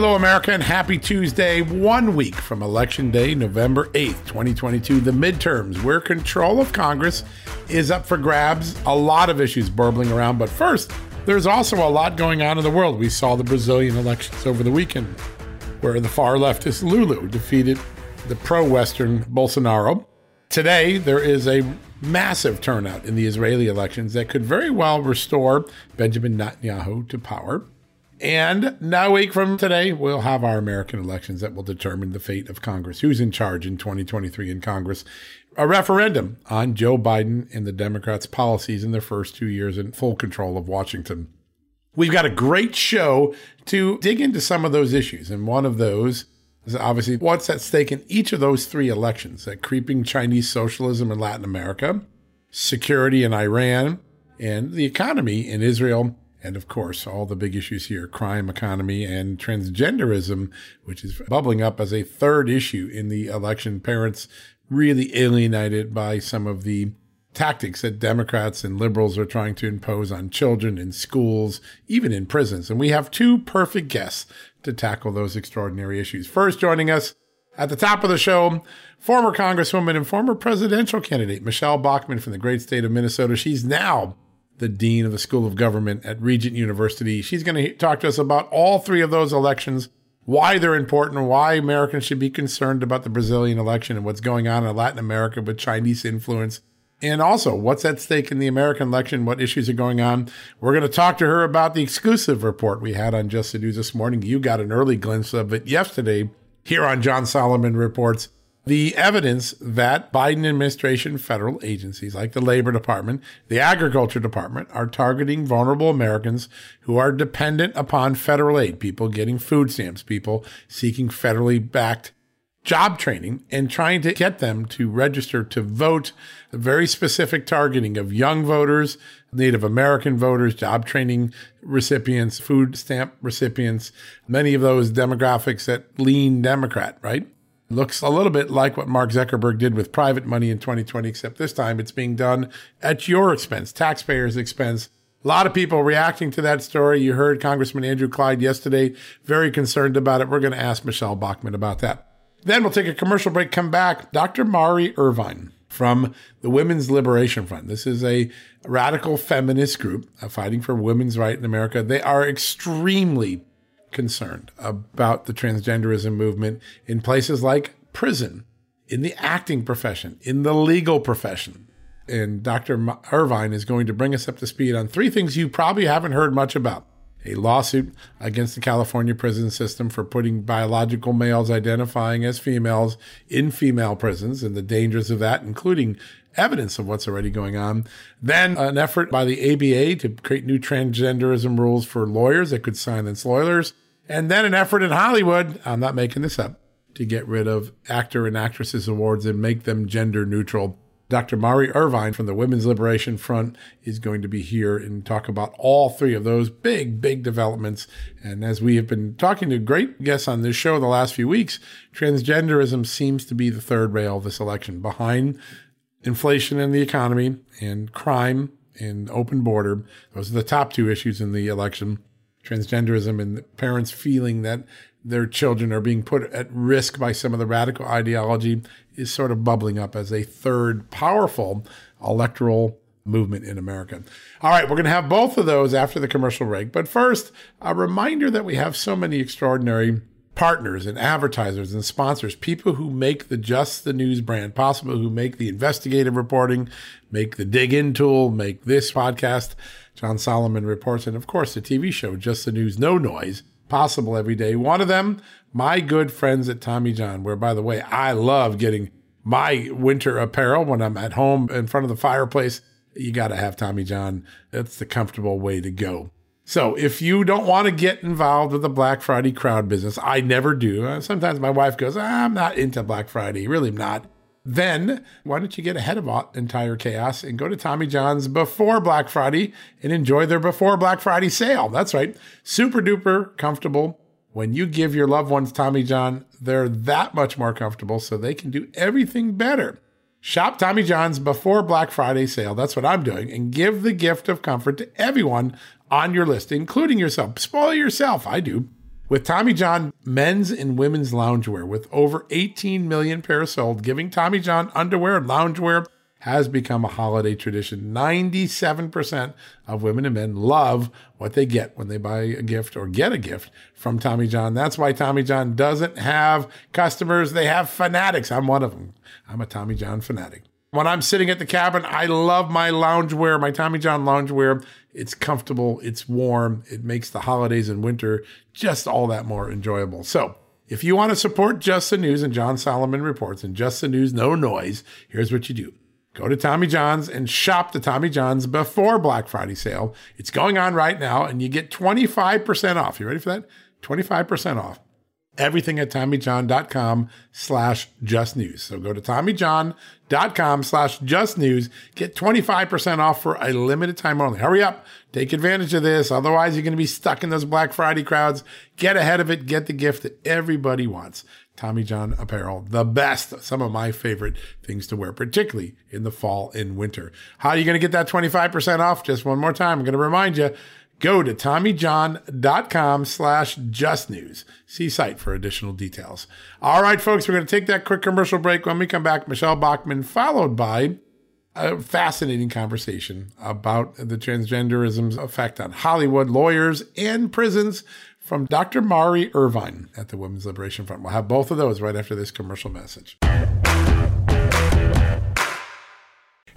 Hello, America, and happy Tuesday. One week from Election Day, November 8th, 2022, the midterms, where control of Congress is up for grabs. A lot of issues burbling around, but first, there's also a lot going on in the world. We saw the Brazilian elections over the weekend, where the far leftist Lula defeated the pro Western Bolsonaro. Today, there is a massive turnout in the Israeli elections that could very well restore Benjamin Netanyahu to power. And now, a week from today, we'll have our American elections that will determine the fate of Congress. Who's in charge in 2023 in Congress? A referendum on Joe Biden and the Democrats' policies in their first two years in full control of Washington. We've got a great show to dig into some of those issues. And one of those is obviously what's at stake in each of those three elections that creeping Chinese socialism in Latin America, security in Iran, and the economy in Israel and of course, all the big issues here crime, economy, and transgenderism, which is bubbling up as a third issue in the election. Parents really alienated by some of the tactics that Democrats and liberals are trying to impose on children in schools, even in prisons. And we have two perfect guests to tackle those extraordinary issues. First, joining us at the top of the show, former Congresswoman and former presidential candidate Michele Bachmann from the great state of Minnesota. She's now the dean of the School of Government at Regent University. She's going to talk to us about all three of those elections, why they're important, why Americans should be concerned about the Brazilian election and what's going on in Latin America with Chinese influence. And also, what's at stake in the American election? What issues are going on? We're going to talk to her about the exclusive report we had on Just the News this morning. You got an early glimpse of it yesterday here on John Solomon Reports the evidence that Biden administration federal agencies like the Labor Department, the Agriculture Department are targeting vulnerable Americans who are dependent upon federal aid, people getting food stamps, people seeking federally backed job training and trying to get them to register to vote. A very specific targeting of young voters, Native American voters, job training recipients, food stamp recipients, many of those demographics that lean Democrat, right? Looks a little bit like what Mark Zuckerberg did with private money in 2020, except this time it's being done at your expense, taxpayers' expense. A lot of people reacting to that story. You heard Congressman Andrew Clyde yesterday, very concerned about it. We're going to ask Michele Bachmann about that. Then we'll take a commercial break, come back. Dr. Mari Irvine from the Women's Liberation Front. This is a radical feminist group uh, fighting for women's right in America. They are extremely concerned about the transgenderism movement in places like prison, in the acting profession, in the legal profession. And Dr. Irvine is going to bring us up to speed on three things you probably haven't heard much about a lawsuit against the California prison system for putting biological males identifying as females in female prisons and the dangers of that, including evidence of what's already going on. Then an effort by the ABA to create new transgenderism rules for lawyers that could silence lawyers. And then an effort in Hollywood, I'm not making this up, to get rid of actor and actresses awards and make them gender neutral. Dr. Mari Irvine from the Women's Liberation Front is going to be here and talk about all three of those big, big developments. And as we have been talking to great guests on this show the last few weeks, transgenderism seems to be the third rail of this election behind inflation in the economy and crime and open border. Those are the top two issues in the election. Transgenderism and parents feeling that their children are being put at risk by some of the radical ideology is sort of bubbling up as a third powerful electoral movement in America. All right, we're going to have both of those after the commercial break. But first, a reminder that we have so many extraordinary partners and advertisers and sponsors, people who make the Just the News brand possible, who make the investigative reporting, make the dig in tool, make this podcast, John Solomon Reports, and of course the TV show, Just the News No Noise possible every day. One of them, my good friends at Tommy John, where by the way, I love getting my winter apparel when I'm at home in front of the fireplace. You got to have Tommy John. That's the comfortable way to go. So if you don't want to get involved with the Black Friday crowd business, I never do. Uh, sometimes my wife goes, ah, I'm not into Black Friday. Really, I'm not then why don't you get ahead of entire chaos and go to Tommy John's before Black Friday and enjoy their before Black Friday sale? That's right. Super duper comfortable. When you give your loved ones Tommy John, they're that much more comfortable so they can do everything better. Shop Tommy John's before Black Friday sale. That's what I'm doing. And give the gift of comfort to everyone on your list, including yourself. Spoil yourself. I do. With Tommy John men's and women's loungewear, with over 18 million pairs sold, giving Tommy John underwear and loungewear has become a holiday tradition. 97% of women and men love what they get when they buy a gift or get a gift from Tommy John. That's why Tommy John doesn't have customers, they have fanatics. I'm one of them. I'm a Tommy John fanatic. When I'm sitting at the cabin, I love my loungewear, my Tommy John loungewear. It's comfortable, it's warm, it makes the holidays and winter just all that more enjoyable. So, if you want to support Just the News and John Solomon Reports and Just the News No Noise, here's what you do. Go to Tommy John's and shop the Tommy John's before Black Friday sale. It's going on right now and you get 25% off. You ready for that? 25% off everything at TommyJohn.com slash just news. So go to TommyJohn.com slash just news. Get 25% off for a limited time only. Hurry up. Take advantage of this. Otherwise, you're going to be stuck in those Black Friday crowds. Get ahead of it. Get the gift that everybody wants. Tommy John apparel, the best. Some of my favorite things to wear, particularly in the fall and winter. How are you going to get that 25% off? Just one more time. I'm going to remind you Go to TommyJohn.com slash justnews. See site for additional details. All right, folks, we're going to take that quick commercial break. When we come back, Michele Bachmann, followed by a fascinating conversation about the transgenderism's effect on Hollywood, lawyers, and prisons from Dr. Mari Irvine at the Women's Liberation Front. We'll have both of those right after this commercial message.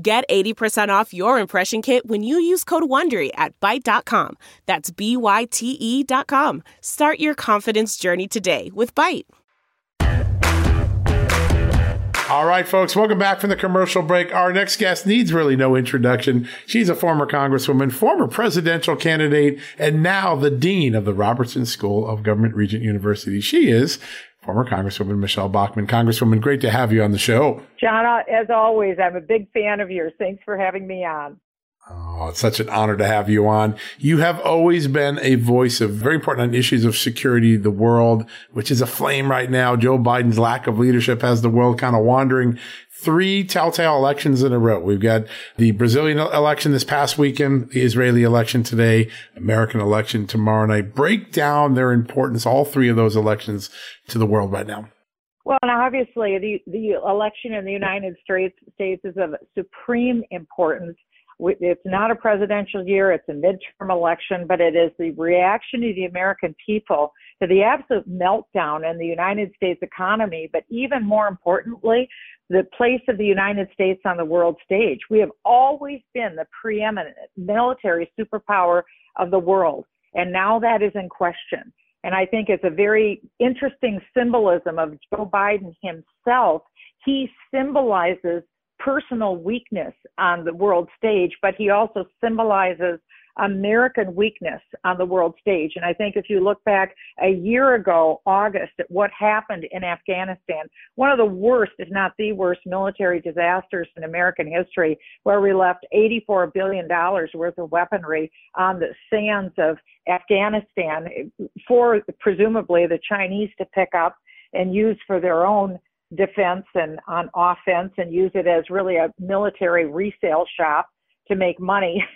Get 80% off your impression kit when you use code WONDERY at Byte.com. That's B-Y-T-E dot com. Start your confidence journey today with Byte. All right, folks, welcome back from the commercial break. Our next guest needs really no introduction. She's a former congresswoman, former presidential candidate, and now the dean of the Robertson School of Government Regent University. She is former Congresswoman Michele Bachmann. Congresswoman, great to have you on the show. John, as always, I'm a big fan of yours. Thanks for having me on. Oh, it's such an honor to have you on. You have always been a voice of very important on issues of security, the world, which is aflame right now. Joe Biden's lack of leadership has the world kind of wandering three telltale elections in a row. We've got the Brazilian election this past weekend, the Israeli election today, American election tomorrow night. Break down their importance, all three of those elections to the world right now. Well, and obviously the, the election in the United States, States is of supreme importance. It's not a presidential year, it's a midterm election, but it is the reaction of the American people to the absolute meltdown in the United States economy, but even more importantly, the place of the United States on the world stage. We have always been the preeminent military superpower of the world, and now that is in question. And I think it's a very interesting symbolism of Joe Biden himself. He symbolizes personal weakness on the world stage, but he also symbolizes American weakness on the world stage. And I think if you look back a year ago, August, at what happened in Afghanistan, one of the worst, if not the worst, military disasters in American history, where we left $84 billion worth of weaponry on the sands of Afghanistan for presumably the Chinese to pick up and use for their own defense and on offense and use it as really a military resale shop to make money.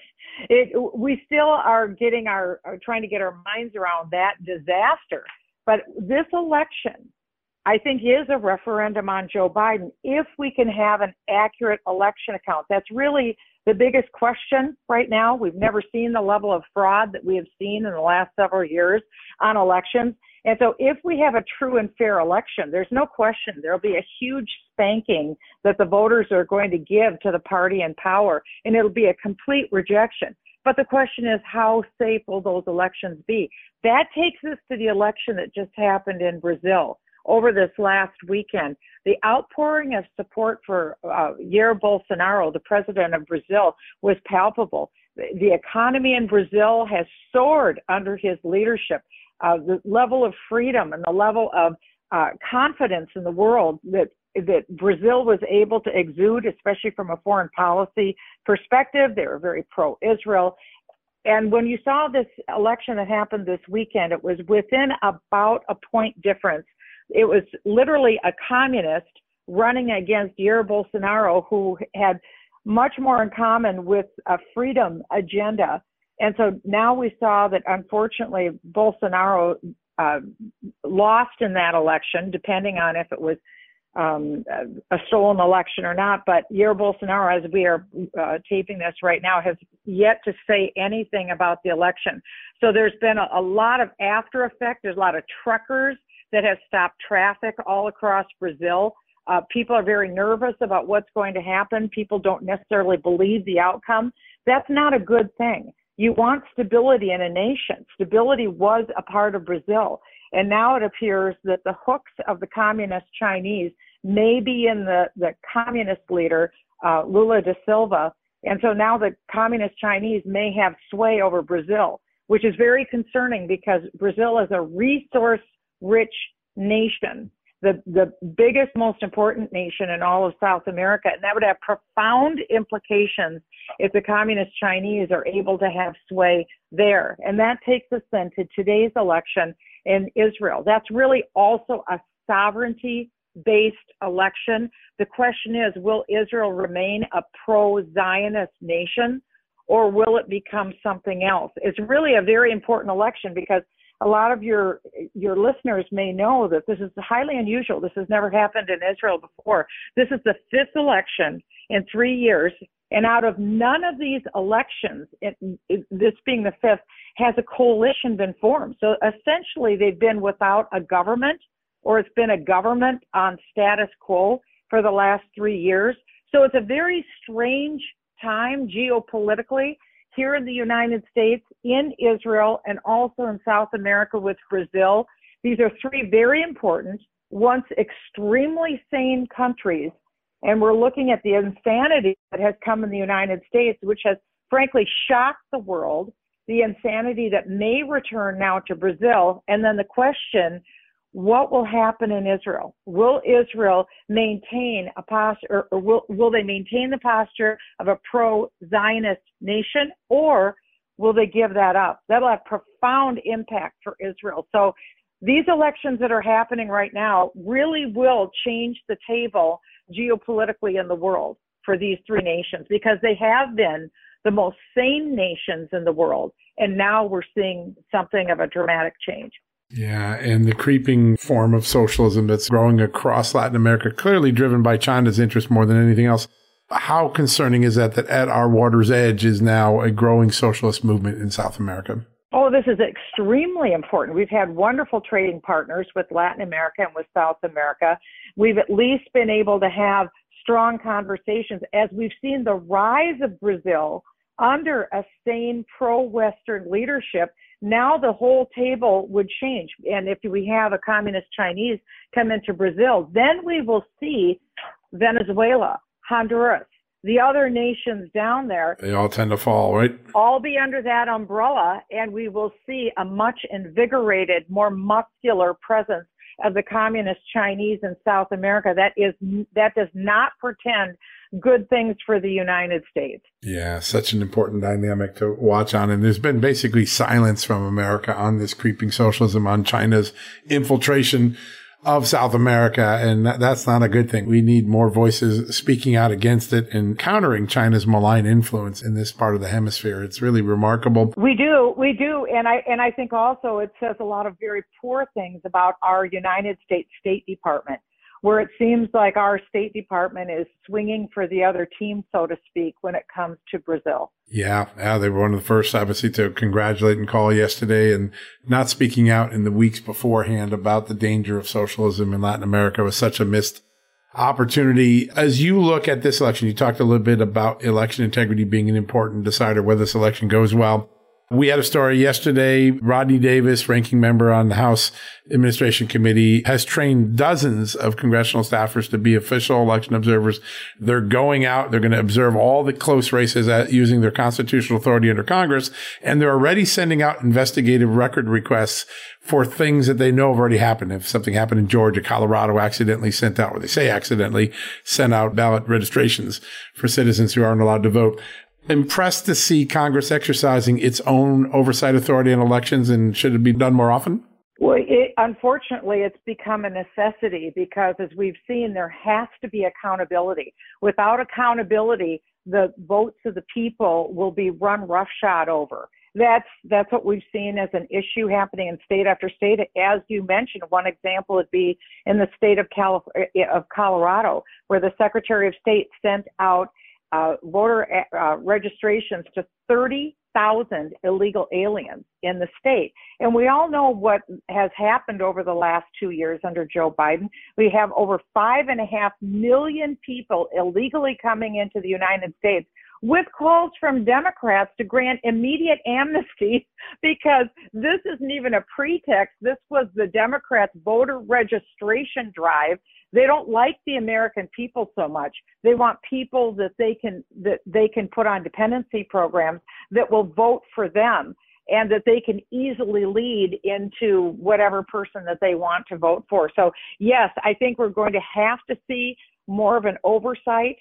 it, we still are getting our are trying to get our minds around that disaster. But this election, I think, is a referendum on Joe Biden. If we can have an accurate election account, that's really the biggest question right now. We've never seen the level of fraud that we have seen in the last several years on elections. And so, if we have a true and fair election, there's no question there'll be a huge spanking that the voters are going to give to the party in power, and it'll be a complete rejection. But the question is, how safe will those elections be? That takes us to the election that just happened in Brazil over this last weekend. The outpouring of support for uh, Jair Bolsonaro, the president of Brazil, was palpable. The economy in Brazil has soared under his leadership uh, the level of freedom and the level of uh, confidence in the world that that Brazil was able to exude, especially from a foreign policy perspective. They were very pro-Israel. And when you saw this election that happened this weekend, it was within about a point difference. It was literally a communist running against Jair Bolsonaro, who had much more in common with a freedom agenda and so now we saw that unfortunately Bolsonaro uh, lost in that election, depending on if it was um, a stolen election or not. But Jair Bolsonaro, as we are uh, taping this right now, has yet to say anything about the election. So there's been a, a lot of after effect. There's a lot of truckers that has stopped traffic all across Brazil. Uh, people are very nervous about what's going to happen. People don't necessarily believe the outcome. That's not a good thing. You want stability in a nation. Stability was a part of Brazil. And now it appears that the hooks of the communist Chinese may be in the, the communist leader, uh, Lula da Silva. And so now the communist Chinese may have sway over Brazil, which is very concerning because Brazil is a resource rich nation the, the biggest, most important nation in all of South America. And that would have profound implications if the communist Chinese are able to have sway there. And that takes us then to today's election in Israel. That's really also a sovereignty based election. The question is will Israel remain a pro Zionist nation? or will it become something else? It's really a very important election because a lot of your your listeners may know that this is highly unusual. This has never happened in Israel before. This is the fifth election in three years, and out of none of these elections, it, it, this being the fifth, has a coalition been formed. So essentially, they've been without a government, or it's been a government on status quo for the last three years. So it's a very strange time geopolitically here in the United States, in Israel, and also in South America with Brazil. These are three very important, once extremely sane countries. And we're looking at the insanity that has come in the United States, which has frankly shocked the world, the insanity that may return now to Brazil. And then the question what will happen in Israel? Will Israel maintain a posture, or, will, will they maintain the posture of a pro Zionist nation, or will they give that up? That'll have profound impact for Israel. So these elections that are happening right now really will change the table geopolitically in the world for these three nations because they have been the most sane nations in the world. And now we're seeing something of a dramatic change. Yeah, and the creeping form of socialism that's growing across Latin America, clearly driven by China's interest more than anything else. How concerning is that that at our water's edge is now a growing socialist movement in South America? Oh, this is extremely important. We've had wonderful trading partners with Latin America and with South America. We've at least been able to have strong conversations as we've seen the rise of Brazil under a sane pro Western leadership now the whole table would change. And if we have a communist Chinese come into Brazil, then we will see Venezuela, Honduras, the other nations down there. They all tend to fall, right? All be under that umbrella, and we will see a much invigorated, more muscular presence of the communist Chinese in South America. That is that does not pretend good things for the United States. Yeah, such an important dynamic to watch on. And there's been basically silence from America on this creeping socialism, on China's infiltration of South America. And that's not a good thing. We need more voices speaking out against it and countering China's malign influence in this part of the hemisphere. It's really remarkable. We do. We do. And I, and I think also it says a lot of very poor things about our United States State Department where it seems like our State Department is swinging for the other team, so to speak, when it comes to Brazil. Yeah, yeah, they were one of the first, obviously, to congratulate and call yesterday, and not speaking out in the weeks beforehand about the danger of socialism in Latin America was such a missed opportunity. As you look at this election, you talked a little bit about election integrity being an important decider whether this election goes well. We had a story yesterday. Rodney Davis, ranking member on the House Administration Committee, has trained dozens of congressional staffers to be official election observers. They're going out. They're going to observe all the close races at, using their constitutional authority under Congress. And they're already sending out investigative record requests for things that they know have already happened. If something happened in Georgia, Colorado accidentally sent out, or they say accidentally sent out ballot registrations for citizens who aren't allowed to vote impressed to see Congress exercising its own oversight authority in elections, and should it be done more often? Well, it, unfortunately, it's become a necessity because, as we've seen, there has to be accountability. Without accountability, the votes of the people will be run roughshod over. That's that's what we've seen as an issue happening in state after state. As you mentioned, one example would be in the state of Calif- eh, of Colorado, where the Secretary of State sent out uh, voter uh, registrations to 30,000 illegal aliens in the state. And we all know what has happened over the last two years under Joe Biden. We have over five and a half million people illegally coming into the United States with calls from Democrats to grant immediate amnesty because this isn't even a pretext. This was the Democrats' voter registration drive they don't like the American people so much. They want people that they can that they can put on dependency programs that will vote for them and that they can easily lead into whatever person that they want to vote for. So, yes, I think we're going to have to see more of an oversight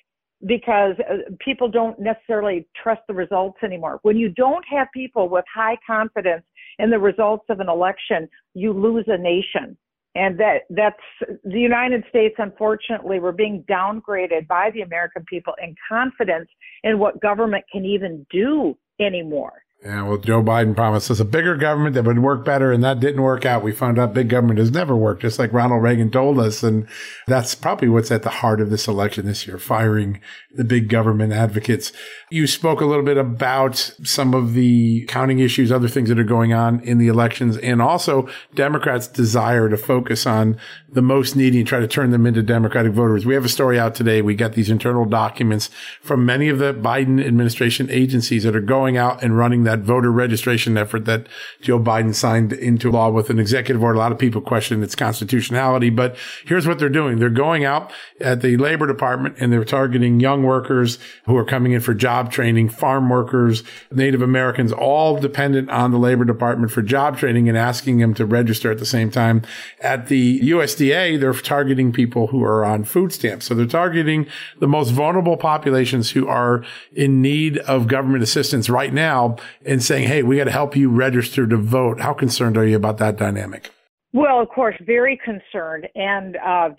because uh, people don't necessarily trust the results anymore. When you don't have people with high confidence in the results of an election, you lose a nation and that that's the United States unfortunately we're being downgraded by the American people in confidence in what government can even do anymore. Yeah, well, Joe Biden promised us a bigger government that would work better, and that didn't work out. We found out big government has never worked, just like Ronald Reagan told us. And that's probably what's at the heart of this election this year, firing the big government advocates. You spoke a little bit about some of the counting issues, other things that are going on in the elections, and also Democrats' desire to focus on the most needy and try to turn them into Democratic voters. We have a story out today. We got these internal documents from many of the Biden administration agencies that are going out and running that voter registration effort that Joe Biden signed into law with an executive order. A lot of people question its constitutionality, but here's what they're doing. They're going out at the Labor Department and they're targeting young workers who are coming in for job training, farm workers, Native Americans, all dependent on the Labor Department for job training and asking them to register at the same time. At the USDA, they're targeting people who are on food stamps. So they're targeting the most vulnerable populations who are in need of government assistance right now and saying, Hey, we got to help you register to vote. How concerned are you about that dynamic? Well, of course, very concerned. And uh,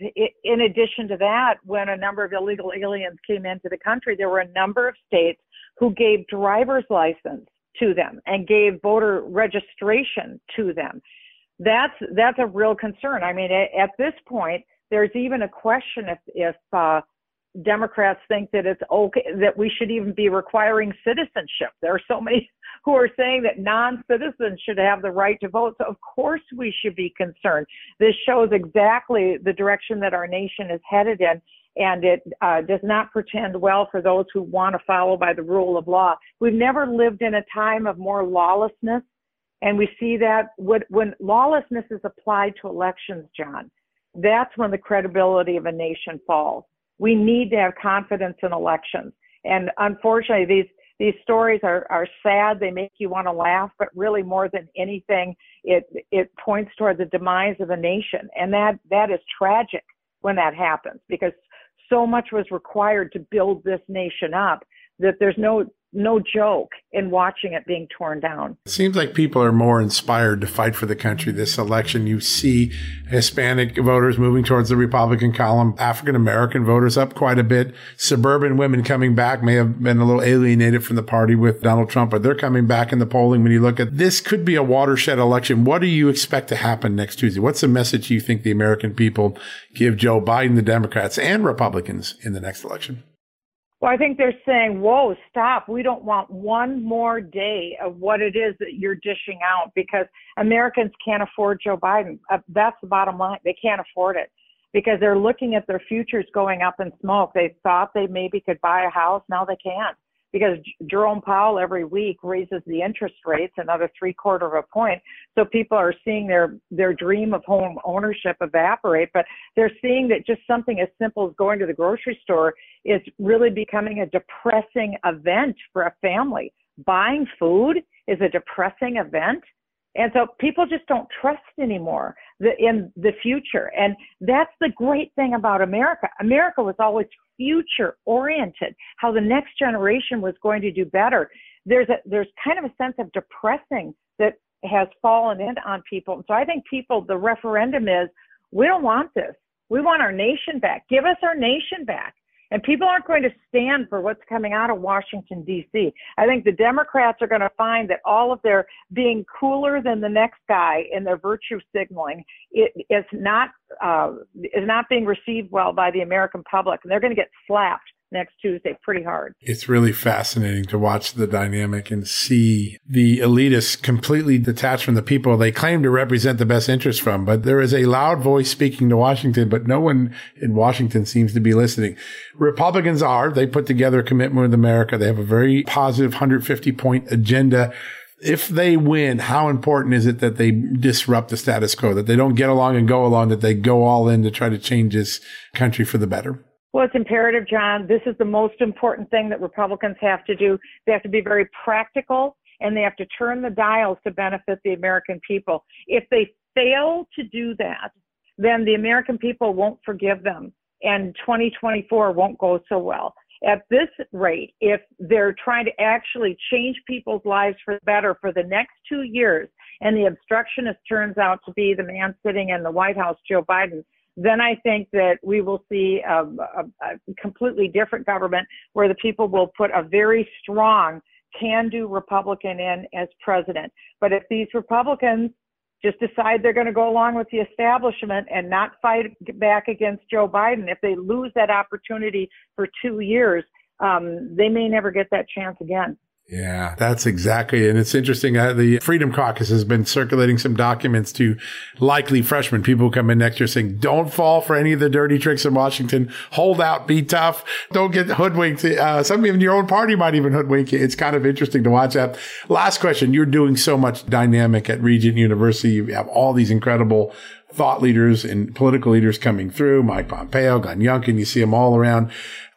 in addition to that, when a number of illegal aliens came into the country, there were a number of states who gave driver's license to them and gave voter registration to them. That's that's a real concern. I mean, at, at this point, there's even a question if if uh, Democrats think that it's okay that we should even be requiring citizenship. There are so many who are saying that non-citizens should have the right to vote. So of course we should be concerned. This shows exactly the direction that our nation is headed in. And it uh, does not pretend well for those who want to follow by the rule of law. We've never lived in a time of more lawlessness. And we see that when, when lawlessness is applied to elections, John, that's when the credibility of a nation falls. We need to have confidence in elections. And unfortunately, these these stories are, are sad. They make you want to laugh, but really more than anything, it it points toward the demise of a nation, and that that is tragic when that happens because so much was required to build this nation up that there's no no joke in watching it being torn down. It seems like people are more inspired to fight for the country this election. You see Hispanic voters moving towards the Republican column, African American voters up quite a bit. Suburban women coming back may have been a little alienated from the party with Donald Trump, but they're coming back in the polling. When you look at this could be a watershed election. What do you expect to happen next Tuesday? What's the message you think the American people give Joe Biden, the Democrats and Republicans in the next election? Well, I think they're saying, whoa, stop. We don't want one more day of what it is that you're dishing out because Americans can't afford Joe Biden. Uh, that's the bottom line. They can't afford it because they're looking at their futures going up in smoke. They thought they maybe could buy a house. Now they can't because Jerome Powell every week raises the interest rates another three quarter of a point. So people are seeing their their dream of home ownership evaporate, but they're seeing that just something as simple as going to the grocery store is really becoming a depressing event for a family. Buying food is a depressing event. And so people just don't trust anymore the, in the future. And that's the great thing about America. America was always future oriented, how the next generation was going to do better. There's a, there's kind of a sense of depressing that has fallen in on people. And So I think people, the referendum is, we don't want this. We want our nation back. Give us our nation back. And people aren't going to stand for what's coming out of Washington, D.C. I think the Democrats are going to find that all of their being cooler than the next guy and their virtue signaling it is not uh, is not being received well by the American public, and they're going to get slapped next Tuesday pretty hard. It's really fascinating to watch the dynamic and see the elitists completely detached from the people they claim to represent the best interest from. But there is a loud voice speaking to Washington, but no one in Washington seems to be listening. Republicans are. They put together a commitment with America. They have a very positive 150 point agenda if they win, how important is it that they disrupt the status quo, that they don't get along and go along, that they go all in to try to change this country for the better? Well, it's imperative, John. This is the most important thing that Republicans have to do. They have to be very practical and they have to turn the dials to benefit the American people. If they fail to do that, then the American people won't forgive them and 2024 won't go so well. At this rate, if they're trying to actually change people's lives for the better for the next two years, and the obstructionist turns out to be the man sitting in the White House, Joe Biden, then I think that we will see a, a, a completely different government where the people will put a very strong can do Republican in as president. But if these Republicans just decide they're going to go along with the establishment and not fight back against Joe Biden, if they lose that opportunity for two years, um, they may never get that chance again. Yeah, that's exactly. And it's interesting. Uh, the Freedom Caucus has been circulating some documents to likely freshmen, people who come in next year saying, don't fall for any of the dirty tricks in Washington. Hold out, be tough. Don't get hoodwinked. Uh, some even your own party might even hoodwink you. It's kind of interesting to watch that. Last question. You're doing so much dynamic at Regent University. You have all these incredible thought leaders and political leaders coming through. Mike Pompeo, Glenn Youngkin, you see them all around.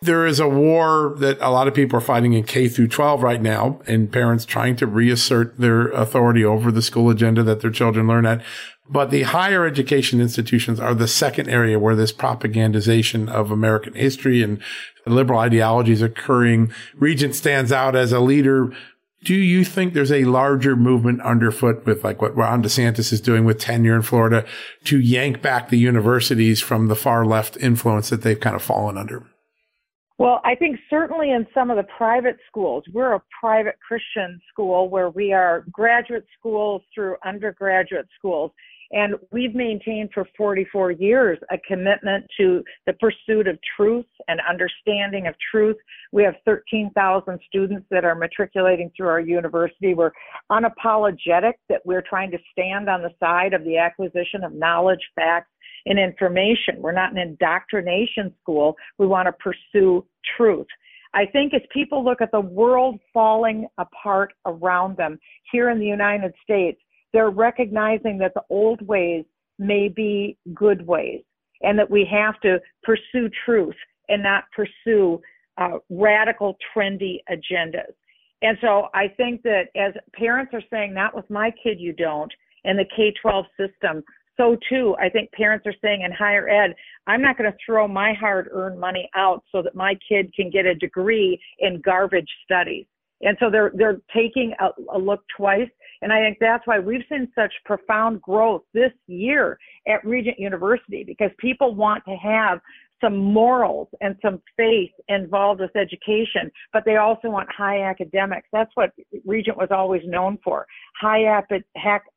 There is a war that a lot of people are fighting in K through 12 right now and parents trying to reassert their authority over the school agenda that their children learn at. But the higher education institutions are the second area where this propagandization of American history and liberal ideology is occurring. Regent stands out as a leader do you think there's a larger movement underfoot with like what Ron DeSantis is doing with tenure in Florida to yank back the universities from the far left influence that they've kind of fallen under? Well, I think certainly in some of the private schools, we're a private Christian school where we are graduate schools through undergraduate schools. And we've maintained for 44 years a commitment to the pursuit of truth and understanding of truth. We have 13,000 students that are matriculating through our university. We're unapologetic that we're trying to stand on the side of the acquisition of knowledge, facts, and information. We're not an indoctrination school. We want to pursue truth. I think as people look at the world falling apart around them here in the United States, they're recognizing that the old ways may be good ways and that we have to pursue truth and not pursue uh, radical, trendy agendas. And so I think that as parents are saying, not with my kid, you don't, in the K 12 system, so too, I think parents are saying in higher ed, I'm not going to throw my hard earned money out so that my kid can get a degree in garbage studies. And so they're, they're taking a, a look twice. And I think that's why we've seen such profound growth this year at Regent University because people want to have some morals and some faith involved with education, but they also want high academics. That's what Regent was always known for. High,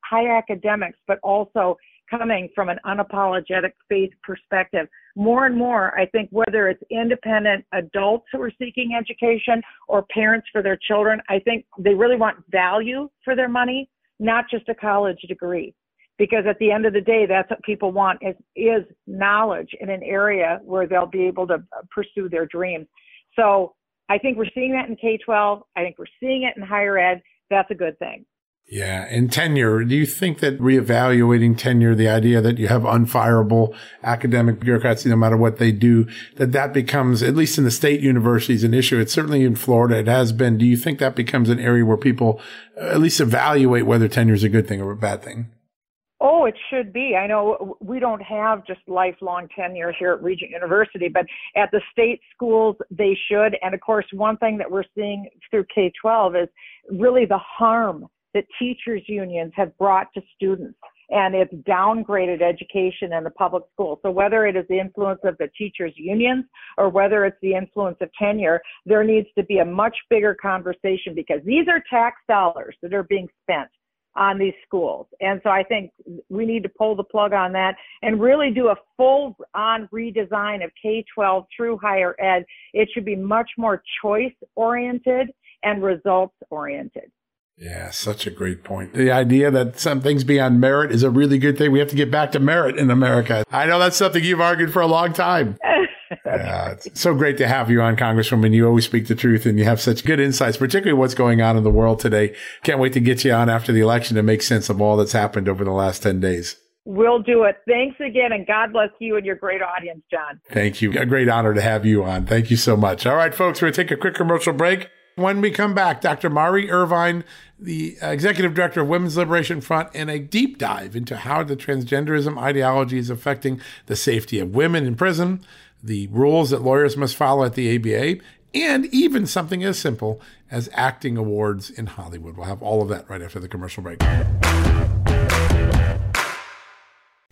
high academics, but also coming from an unapologetic faith perspective. More and more, I think whether it's independent adults who are seeking education or parents for their children, I think they really want value for their money, not just a college degree. Because at the end of the day, that's what people want is, is knowledge in an area where they'll be able to pursue their dreams. So I think we're seeing that in K 12. I think we're seeing it in higher ed. That's a good thing. Yeah. And tenure, do you think that reevaluating tenure, the idea that you have unfireable academic bureaucrats, no matter what they do, that that becomes, at least in the state universities, an issue? It's certainly in Florida. It has been. Do you think that becomes an area where people uh, at least evaluate whether tenure is a good thing or a bad thing? Oh, it should be. I know we don't have just lifelong tenure here at Regent University, but at the state schools, they should. And of course, one thing that we're seeing through K 12 is really the harm that teachers unions have brought to students and it's downgraded education in the public school. So whether it is the influence of the teachers unions or whether it's the influence of tenure, there needs to be a much bigger conversation because these are tax dollars that are being spent on these schools. And so I think we need to pull the plug on that and really do a full on redesign of K-12 through higher ed. It should be much more choice oriented and results oriented. Yeah, such a great point. The idea that some things beyond merit is a really good thing. We have to get back to merit in America. I know that's something you've argued for a long time. yeah, it's so great to have you on, Congresswoman. You always speak the truth and you have such good insights, particularly what's going on in the world today. Can't wait to get you on after the election to make sense of all that's happened over the last 10 days. We'll do it. Thanks again, and God bless you and your great audience, John. Thank you. A great honor to have you on. Thank you so much. All right, folks, we're going to take a quick commercial break. When we come back, Dr. Mari Irvine, the executive director of Women's Liberation Front, in a deep dive into how the transgenderism ideology is affecting the safety of women in prison, the rules that lawyers must follow at the ABA, and even something as simple as acting awards in Hollywood. We'll have all of that right after the commercial break.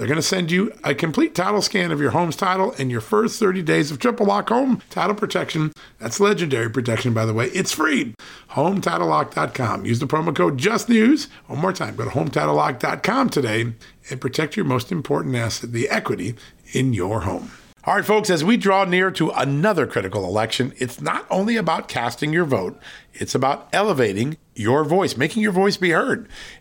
They're going to send you a complete title scan of your home's title and your first 30 days of triple lock home title protection. That's legendary protection, by the way. It's free. HomeTitleLock.com. Use the promo code JUSTNEWS. One more time, go to HomeTitleLock.com today and protect your most important asset, the equity in your home. All right, folks, as we draw near to another critical election, it's not only about casting your vote, it's about elevating your voice, making your voice be heard.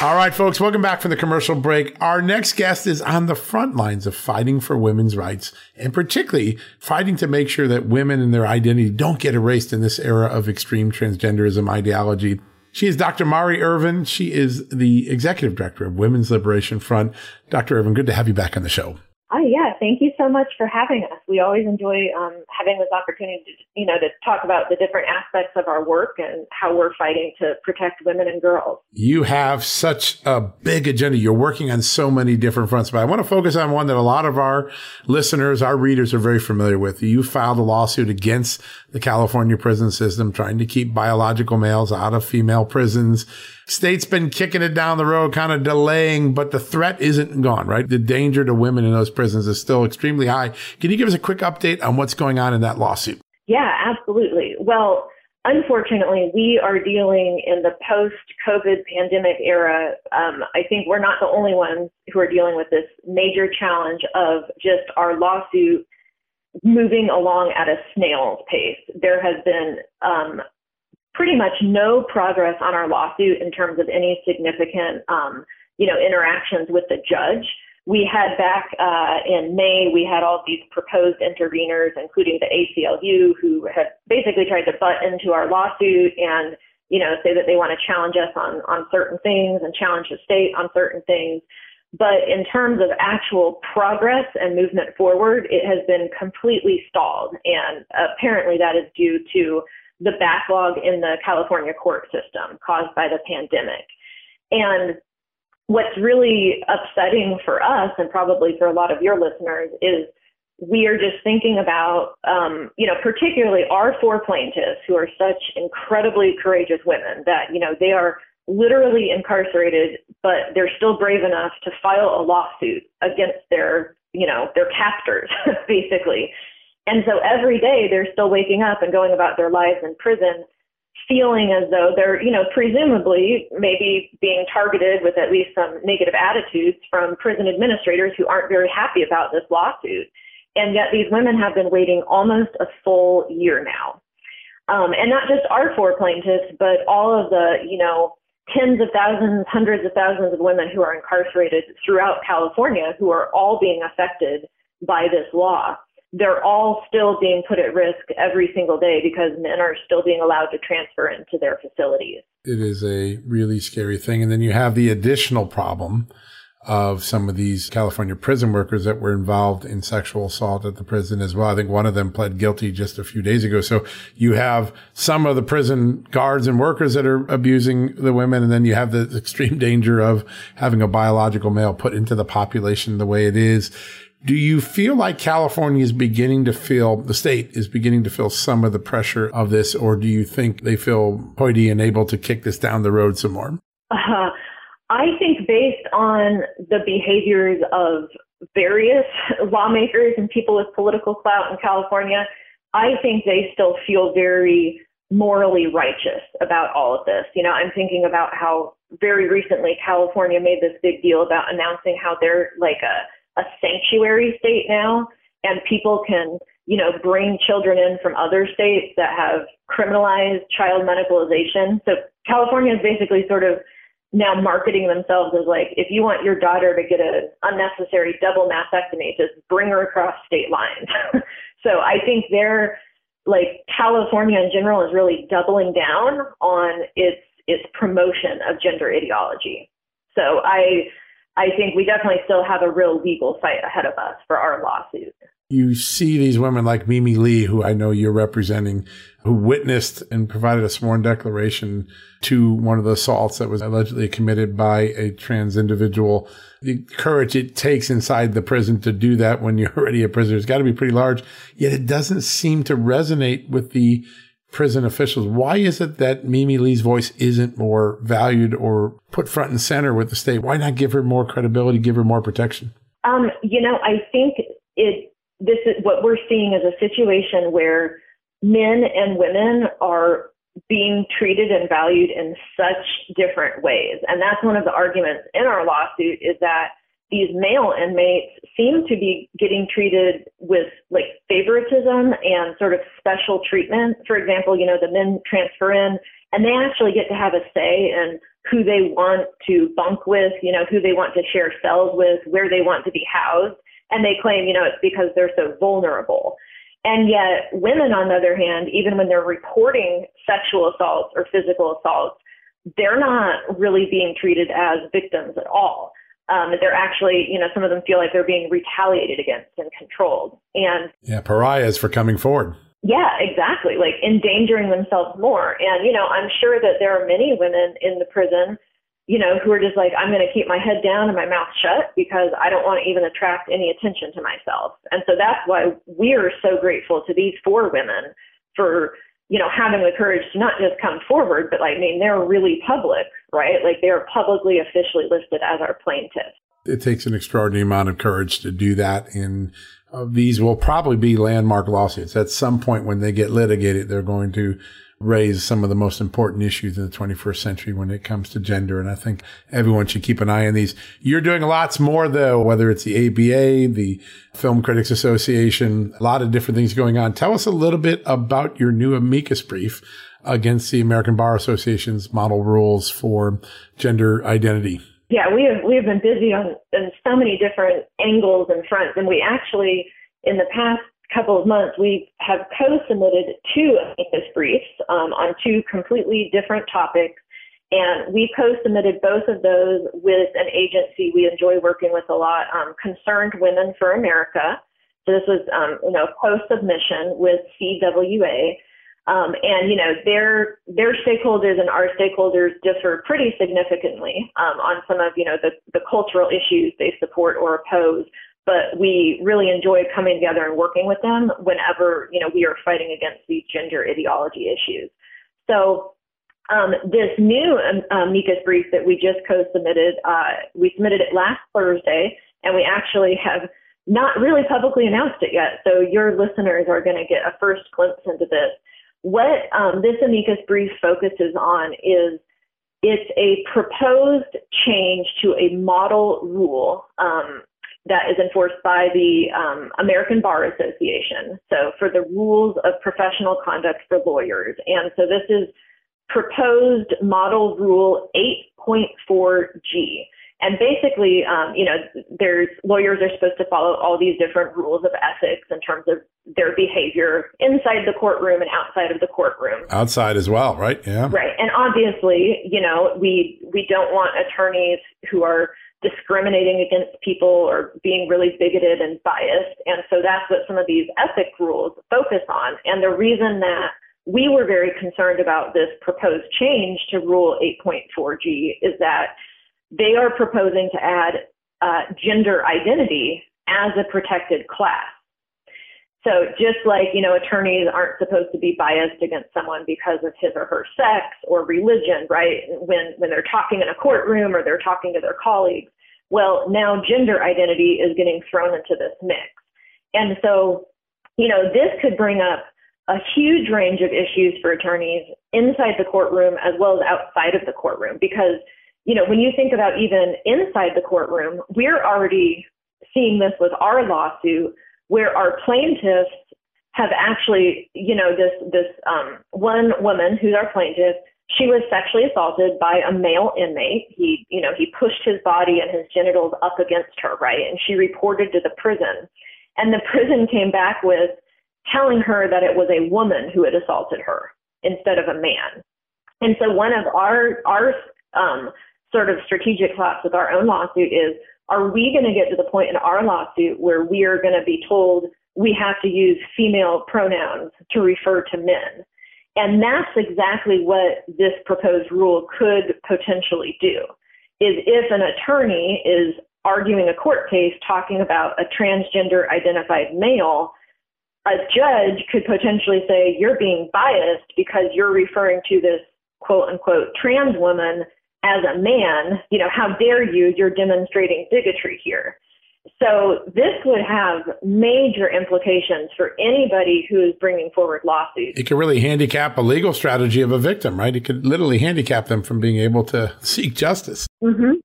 All right, folks, welcome back from the commercial break. Our next guest is on the front lines of fighting for women's rights and particularly fighting to make sure that women and their identity don't get erased in this era of extreme transgenderism ideology. She is Dr. Mari Irvin. She is the executive director of Women's Liberation Front. Dr. Irvin, good to have you back on the show. Oh, yeah. Thank you so much for having us. We always enjoy um, having this opportunity to, you know, to talk about the different aspects of our work and how we're fighting to protect women and girls. You have such a big agenda. You're working on so many different fronts, but I want to focus on one that a lot of our listeners, our readers are very familiar with. You filed a lawsuit against the California prison system, trying to keep biological males out of female prisons state's been kicking it down the road, kind of delaying, but the threat isn't gone, right? The danger to women in those prisons is still extremely high. Can you give us a quick update on what's going on in that lawsuit? Yeah, absolutely. Well, unfortunately, we are dealing in the post COVID pandemic era. Um, I think we're not the only ones who are dealing with this major challenge of just our lawsuit moving along at a snail's pace. There has been um, pretty much no progress on our lawsuit in terms of any significant, um, you know, interactions with the judge. We had back uh, in May, we had all these proposed interveners, including the ACLU, who had basically tried to butt into our lawsuit and, you know, say that they want to challenge us on on certain things and challenge the state on certain things. But in terms of actual progress and movement forward, it has been completely stalled, and apparently that is due to the backlog in the California court system caused by the pandemic. And what's really upsetting for us and probably for a lot of your listeners is we are just thinking about, um, you know, particularly our four plaintiffs who are such incredibly courageous women that, you know, they are literally incarcerated, but they're still brave enough to file a lawsuit against their, you know, their captors, basically. And so every day they're still waking up and going about their lives in prison feeling as though they're, you know, presumably maybe being targeted with at least some negative attitudes from prison administrators who aren't very happy about this lawsuit. And yet these women have been waiting almost a full year now. um, and not just our four plaintiffs, but all of the, you know, tens of thousands, hundreds of thousands of women who are incarcerated throughout California who are all being affected by this law. They're all still being put at risk every single day because men are still being allowed to transfer into their facilities. It is a really scary thing. And then you have the additional problem of some of these California prison workers that were involved in sexual assault at the prison as well. I think one of them pled guilty just a few days ago. So you have some of the prison guards and workers that are abusing the women. And then you have the extreme danger of having a biological male put into the population the way it is. Do you feel like California is beginning to feel, the state is beginning to feel some of the pressure of this, or do you think they feel hoity and able to kick this down the road some more? Uh, I think based on the behaviors of various lawmakers and people with political clout in California, I think they still feel very morally righteous about all of this. You know, I'm thinking about how very recently California made this big deal about announcing how they're like a, a sanctuary state now and people can, you know, bring children in from other states that have criminalized child medicalization. So California is basically sort of now marketing themselves as like, if you want your daughter to get an unnecessary double mastectomy, just bring her across state lines. so I think they're like California in general is really doubling down on its its promotion of gender ideology. So I I think we definitely still have a real legal fight ahead of us for our lawsuit you see these women like Mimi Lee, who I know you're representing, who witnessed and provided a sworn declaration to one of the assaults that was allegedly committed by a trans individual. The courage it takes inside the prison to do that when you're already a prisoner has got to be pretty large. Yet it doesn't seem to resonate with the prison officials. Why is it that Mimi Lee's voice isn't more valued or put front and center with the state? Why not give her more credibility, give her more protection? Um, you know, I think it this is what we're seeing is a situation where men and women are being treated and valued in such different ways. And that's one of the arguments in our lawsuit is that these male inmates seem to be getting treated with like favoritism and sort of special treatment. For example, you know, the men transfer in and they actually get to have a say in who they want to bunk with, you know, who they want to share cells with, where they want to be housed. And they claim, you know, it's because they're so vulnerable. And yet, women, on the other hand, even when they're reporting sexual assaults or physical assaults, they're not really being treated as victims at all. Um, that they're actually, you know, some of them feel like they're being retaliated against and controlled. And yeah, pariahs for coming forward. Yeah, exactly. Like endangering themselves more. And, you know, I'm sure that there are many women in the prison you know, who are just like, I'm going to keep my head down and my mouth shut because I don't want to even attract any attention to myself. And so that's why we're so grateful to these four women for, you know, having the courage to not just come forward, but like, I mean, they're really public, right? Like they're publicly officially listed as our plaintiffs. It takes an extraordinary amount of courage to do that. And uh, these will probably be landmark lawsuits. At some point when they get litigated, they're going to raise some of the most important issues in the 21st century when it comes to gender. And I think everyone should keep an eye on these. You're doing lots more though, whether it's the ABA, the Film Critics Association, a lot of different things going on. Tell us a little bit about your new amicus brief against the American Bar Association's model rules for gender identity. Yeah, we have we have been busy on, on so many different angles and fronts, and we actually in the past couple of months, we have co-submitted two amicus briefs um, on two completely different topics, and we co-submitted both of those with an agency we enjoy working with a lot, um, Concerned Women for America. So this was, um, you know, co-submission with CWA. Um, and you know their their stakeholders and our stakeholders differ pretty significantly um, on some of you know the, the cultural issues they support or oppose but we really enjoy coming together and working with them whenever you know we are fighting against these gender ideology issues. So um, this new um, amicus brief that we just co-submitted, uh, we submitted it last Thursday, and we actually have not really publicly announced it yet. So your listeners are going to get a first glimpse into this. What um, this amicus brief focuses on is it's a proposed change to a model rule um, that is enforced by the um, American Bar Association. So for the rules of professional conduct for lawyers. And so this is proposed model rule 8.4G. And basically, um, you know, there's lawyers are supposed to follow all these different rules of ethics in terms of their behavior inside the courtroom and outside of the courtroom. Outside as well, right? Yeah. Right. And obviously, you know, we we don't want attorneys who are discriminating against people or being really bigoted and biased. And so that's what some of these ethic rules focus on. And the reason that we were very concerned about this proposed change to Rule 8.4G is that they are proposing to add uh, gender identity as a protected class. So just like, you know, attorneys aren't supposed to be biased against someone because of his or her sex or religion, right? When when they're talking in a courtroom or they're talking to their colleagues. Well, now gender identity is getting thrown into this mix. And so, you know, this could bring up a huge range of issues for attorneys inside the courtroom as well as outside of the courtroom because, you know, when you think about even inside the courtroom, we're already seeing this with our lawsuit where our plaintiffs have actually, you know, this this um, one woman who's our plaintiff, she was sexually assaulted by a male inmate. He, you know, he pushed his body and his genitals up against her, right? And she reported to the prison, and the prison came back with telling her that it was a woman who had assaulted her instead of a man. And so one of our our um, sort of strategic thoughts with our own lawsuit is are we going to get to the point in our lawsuit where we are going to be told we have to use female pronouns to refer to men? And that's exactly what this proposed rule could potentially do. Is if an attorney is arguing a court case talking about a transgender identified male, a judge could potentially say you're being biased because you're referring to this quote unquote trans woman as a man, you know, how dare you? You're demonstrating bigotry here. So this would have major implications for anybody who is bringing forward lawsuits. It could really handicap a legal strategy of a victim, right? It could literally handicap them from being able to seek justice. Mm-hmm.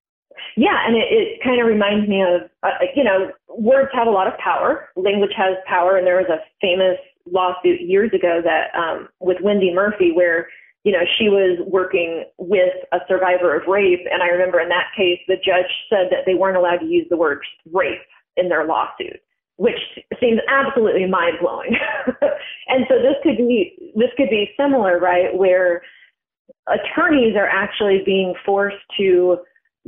Yeah, and it, it kind of reminds me of, uh, you know, words have a lot of power. Language has power, and there was a famous lawsuit years ago that um, with Wendy Murphy where you know, she was working with a survivor of rape. And I remember in that case, the judge said that they weren't allowed to use the word rape in their lawsuit, which seems absolutely mind blowing. and so this could be, this could be similar, right? Where attorneys are actually being forced to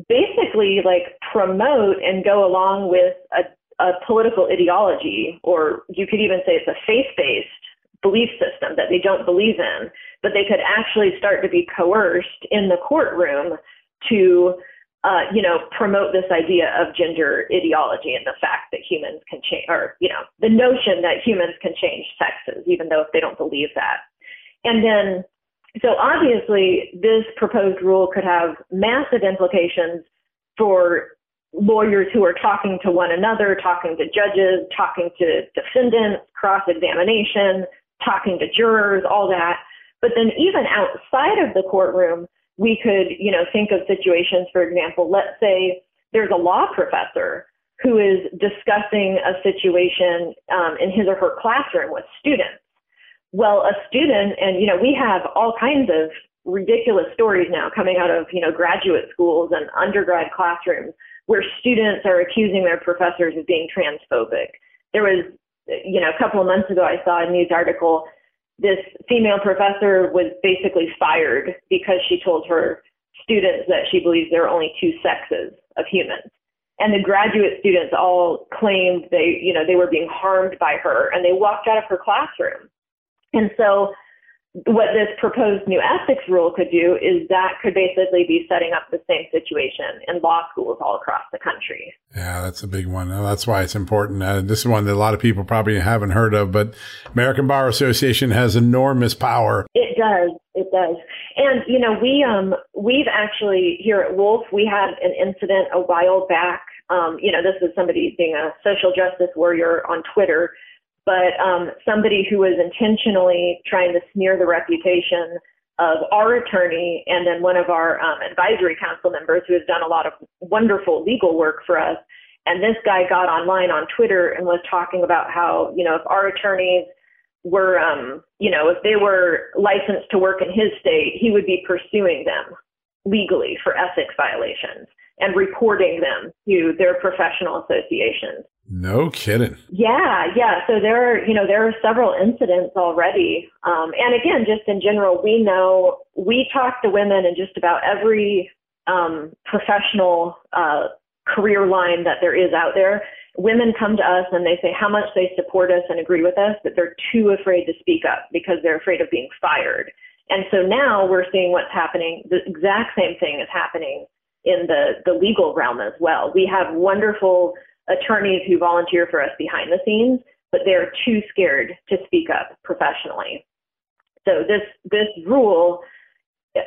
basically like promote and go along with a, a political ideology, or you could even say it's a faith based belief system that they don't believe in, but they could actually start to be coerced in the courtroom to, uh, you know, promote this idea of gender ideology and the fact that humans can change, or, you know, the notion that humans can change sexes, even though if they don't believe that. And then, so obviously, this proposed rule could have massive implications for lawyers who are talking to one another, talking to judges, talking to defendants, cross examination, talking to jurors, all that. But then even outside of the courtroom, we could, you know, think of situations, for example, let's say there's a law professor who is discussing a situation um, in his or her classroom with students. Well, a student, and you know, we have all kinds of ridiculous stories now coming out of you know graduate schools and undergrad classrooms where students are accusing their professors of being transphobic. There was you know, a couple of months ago, I saw a news article. This female professor was basically fired because she told her students that she believes there are only two sexes of humans. And the graduate students all claimed they, you know, they were being harmed by her and they walked out of her classroom. And so what this proposed new ethics rule could do is that could basically be setting up the same situation in law schools all across the country. Yeah, that's a big one. That's why it's important. Uh, this is one that a lot of people probably haven't heard of, but American Bar Association has enormous power. It does. It does. And you know, we um we've actually here at Wolf we had an incident a while back. Um, you know, this is somebody being a social justice warrior on Twitter but um, somebody who was intentionally trying to smear the reputation of our attorney and then one of our um, advisory council members who has done a lot of wonderful legal work for us and this guy got online on Twitter and was talking about how, you know, if our attorneys were, um, you know, if they were licensed to work in his state, he would be pursuing them legally for ethics violations and reporting them to their professional associations. No kidding. Yeah, yeah. So there are, you know, there are several incidents already. Um, and again, just in general, we know we talk to women in just about every um, professional uh, career line that there is out there. Women come to us and they say how much they support us and agree with us, but they're too afraid to speak up because they're afraid of being fired. And so now we're seeing what's happening. The exact same thing is happening in the, the legal realm as well. We have wonderful attorneys who volunteer for us behind the scenes, but they're too scared to speak up professionally. So this this rule, if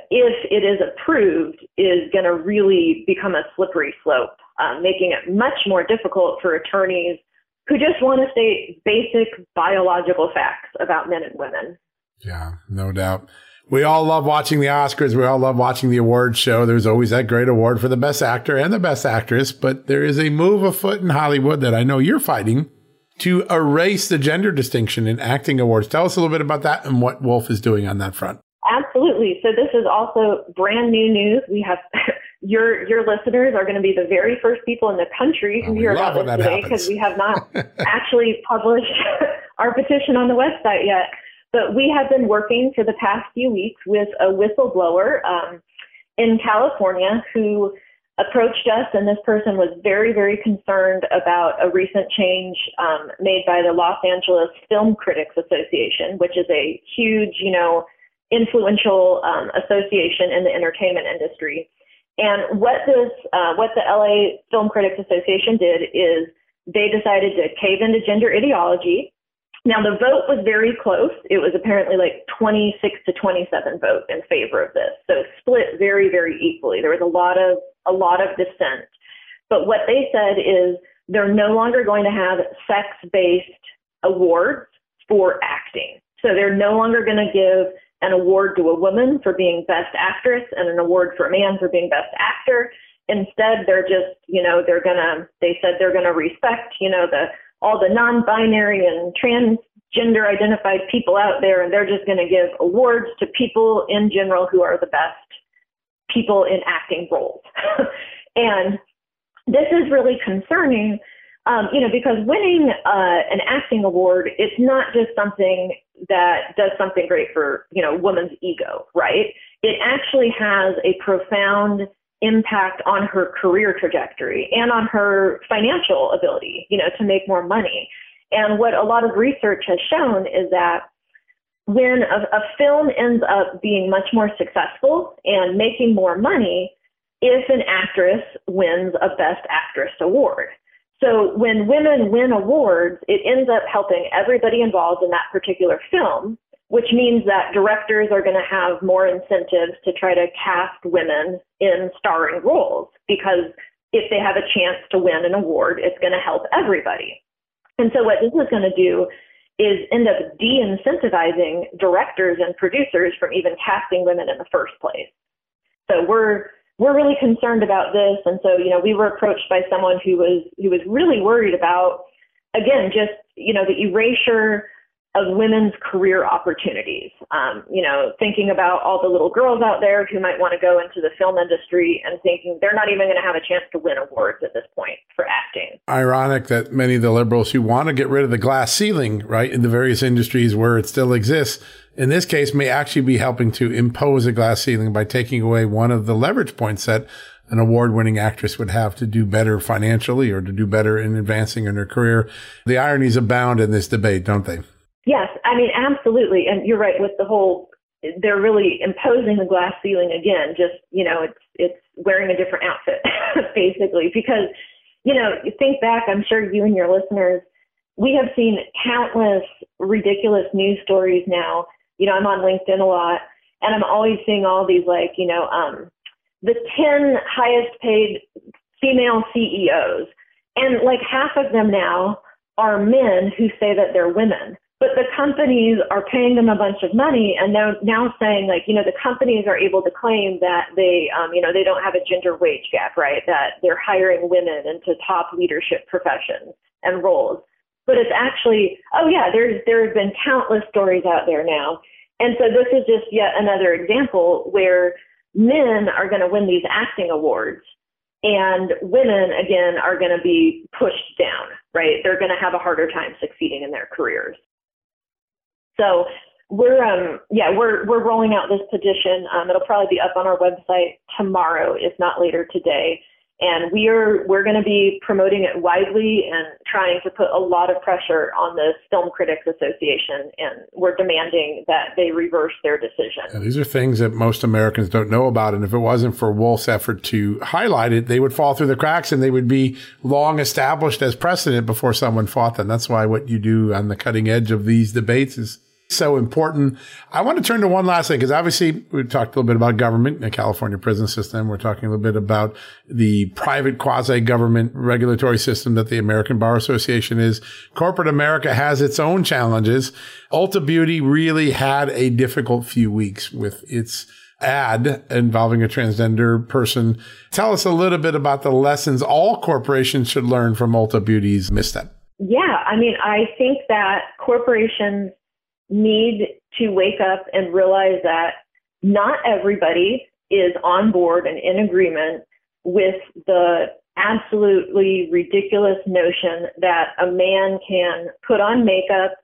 it is approved, is going to really become a slippery slope, um, making it much more difficult for attorneys who just want to state basic biological facts about men and women. Yeah, no doubt. We all love watching the Oscars. We all love watching the awards show. There's always that great award for the best actor and the best actress, but there is a move afoot in Hollywood that I know you're fighting to erase the gender distinction in acting awards. Tell us a little bit about that and what Wolf is doing on that front. Absolutely. So this is also brand new news. We have your your listeners are going to be the very first people in the country who oh, hear about this today because we have not actually published our petition on the website yet. But we have been working for the past few weeks with a whistleblower um, in California who approached us, and this person was very, very concerned about a recent change um, made by the Los Angeles Film Critics Association, which is a huge, you know, influential um, association in the entertainment industry. And what this, uh, what the LA Film Critics Association did is they decided to cave into gender ideology now the vote was very close. It was apparently like 26 to 27 vote in favor of this. So split very, very equally. There was a lot of a lot of dissent. But what they said is they're no longer going to have sex-based awards for acting. So they're no longer going to give an award to a woman for being best actress and an award for a man for being best actor. Instead, they're just, you know, they're going to, they said they're going to respect, you know, the all the non-binary and transgender identified people out there, and they're just going to give awards to people in general who are the best people in acting roles. and this is really concerning, um, you know, because winning uh, an acting award, it's not just something that does something great for, you know, woman's ego, right? It actually has a profound impact on her career trajectory and on her financial ability, you know, to make more money. And what a lot of research has shown is that when a, a film ends up being much more successful and making more money, if an actress wins a Best Actress award. So when women win awards, it ends up helping everybody involved in that particular film which means that directors are going to have more incentives to try to cast women in starring roles because if they have a chance to win an award, it's going to help everybody. And so what this is going to do is end up de-incentivizing directors and producers from even casting women in the first place. So we're we're really concerned about this, and so you know we were approached by someone who was who was really worried about again just you know the erasure of women's career opportunities. Um, you know, thinking about all the little girls out there who might want to go into the film industry and thinking they're not even going to have a chance to win awards at this point for acting. Ironic that many of the liberals who want to get rid of the glass ceiling, right, in the various industries where it still exists, in this case may actually be helping to impose a glass ceiling by taking away one of the leverage points that an award winning actress would have to do better financially or to do better in advancing in her career. The ironies abound in this debate, don't they? Yes, I mean absolutely, and you're right with the whole. They're really imposing the glass ceiling again. Just you know, it's it's wearing a different outfit basically because you know think back. I'm sure you and your listeners, we have seen countless ridiculous news stories now. You know, I'm on LinkedIn a lot, and I'm always seeing all these like you know um, the 10 highest paid female CEOs, and like half of them now are men who say that they're women but the companies are paying them a bunch of money and now now saying like you know the companies are able to claim that they um, you know they don't have a gender wage gap right? That they're hiring women into top leadership professions and roles. But it's actually oh yeah there's there have been countless stories out there now. And so this is just yet another example where men are going to win these acting awards and women again are going to be pushed down right? They're going to have a harder time succeeding in their careers so we're um yeah we're we're rolling out this petition. Um, it'll probably be up on our website tomorrow, if not later today. And we are we're going to be promoting it widely and trying to put a lot of pressure on the Film Critics Association, and we're demanding that they reverse their decision. Yeah, these are things that most Americans don't know about, and if it wasn't for Wolf's effort to highlight it, they would fall through the cracks, and they would be long established as precedent before someone fought them. That's why what you do on the cutting edge of these debates is so important. I want to turn to one last thing because obviously we've talked a little bit about government, in the California prison system. We're talking a little bit about the private quasi government regulatory system that the American Bar Association is. Corporate America has its own challenges. Ulta Beauty really had a difficult few weeks with its ad involving a transgender person. Tell us a little bit about the lessons all corporations should learn from Ulta Beauty's misstep. Yeah, I mean, I think that corporations need to wake up and realize that not everybody is on board and in agreement with the absolutely ridiculous notion that a man can put on makeup,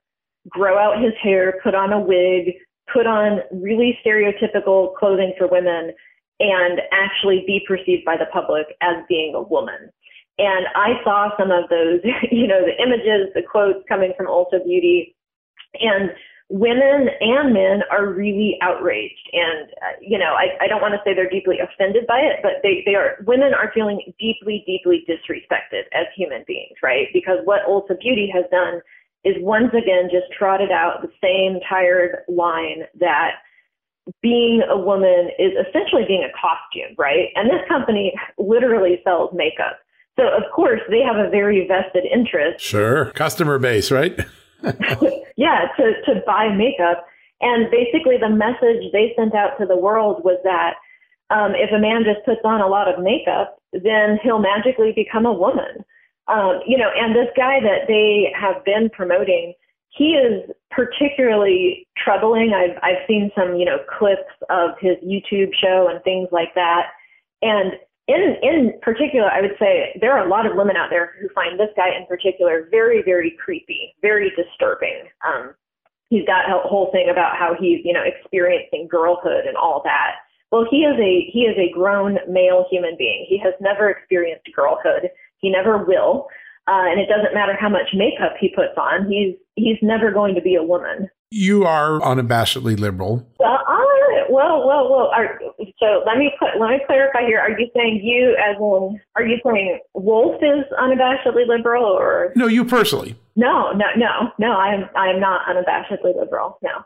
grow out his hair, put on a wig, put on really stereotypical clothing for women, and actually be perceived by the public as being a woman. And I saw some of those, you know, the images, the quotes coming from Ulta Beauty, and women and men are really outraged. And uh, you know I, I don't want to say they're deeply offended by it but they, they are women are feeling deeply deeply disrespected as human beings right? Because what ulta beauty has done is once again just trotted out the same tired line that being a woman is essentially being a costume right? And this company literally sells makeup. So of course they have a very vested interest sure. Customer base right yeah, to, to buy makeup. And basically, the message they sent out to the world was that um, if a man just puts on a lot of makeup, then he'll magically become a woman. Um, you know, and this guy that they have been promoting, he is particularly troubling. I've I've seen some you know clips of his YouTube show and things like that, and in in particular, I would say there are a lot of women out there who find this guy in particular very, very creepy, very disturbing. Um, he's got a whole thing about how he's, you know, experiencing girlhood and all that. Well, he is a he is a grown male human being. He has never experienced girlhood. He never will. Uh, and it doesn't matter how much makeup he puts on. He's he's never going to be a woman. You are unabashedly liberal. Well, I, well, well, well. Are, so let me put, let me clarify here. Are you saying you as in? Are you saying Wolf is unabashedly liberal, or no? You personally? No, no, no, no. I am I am not unabashedly liberal. No.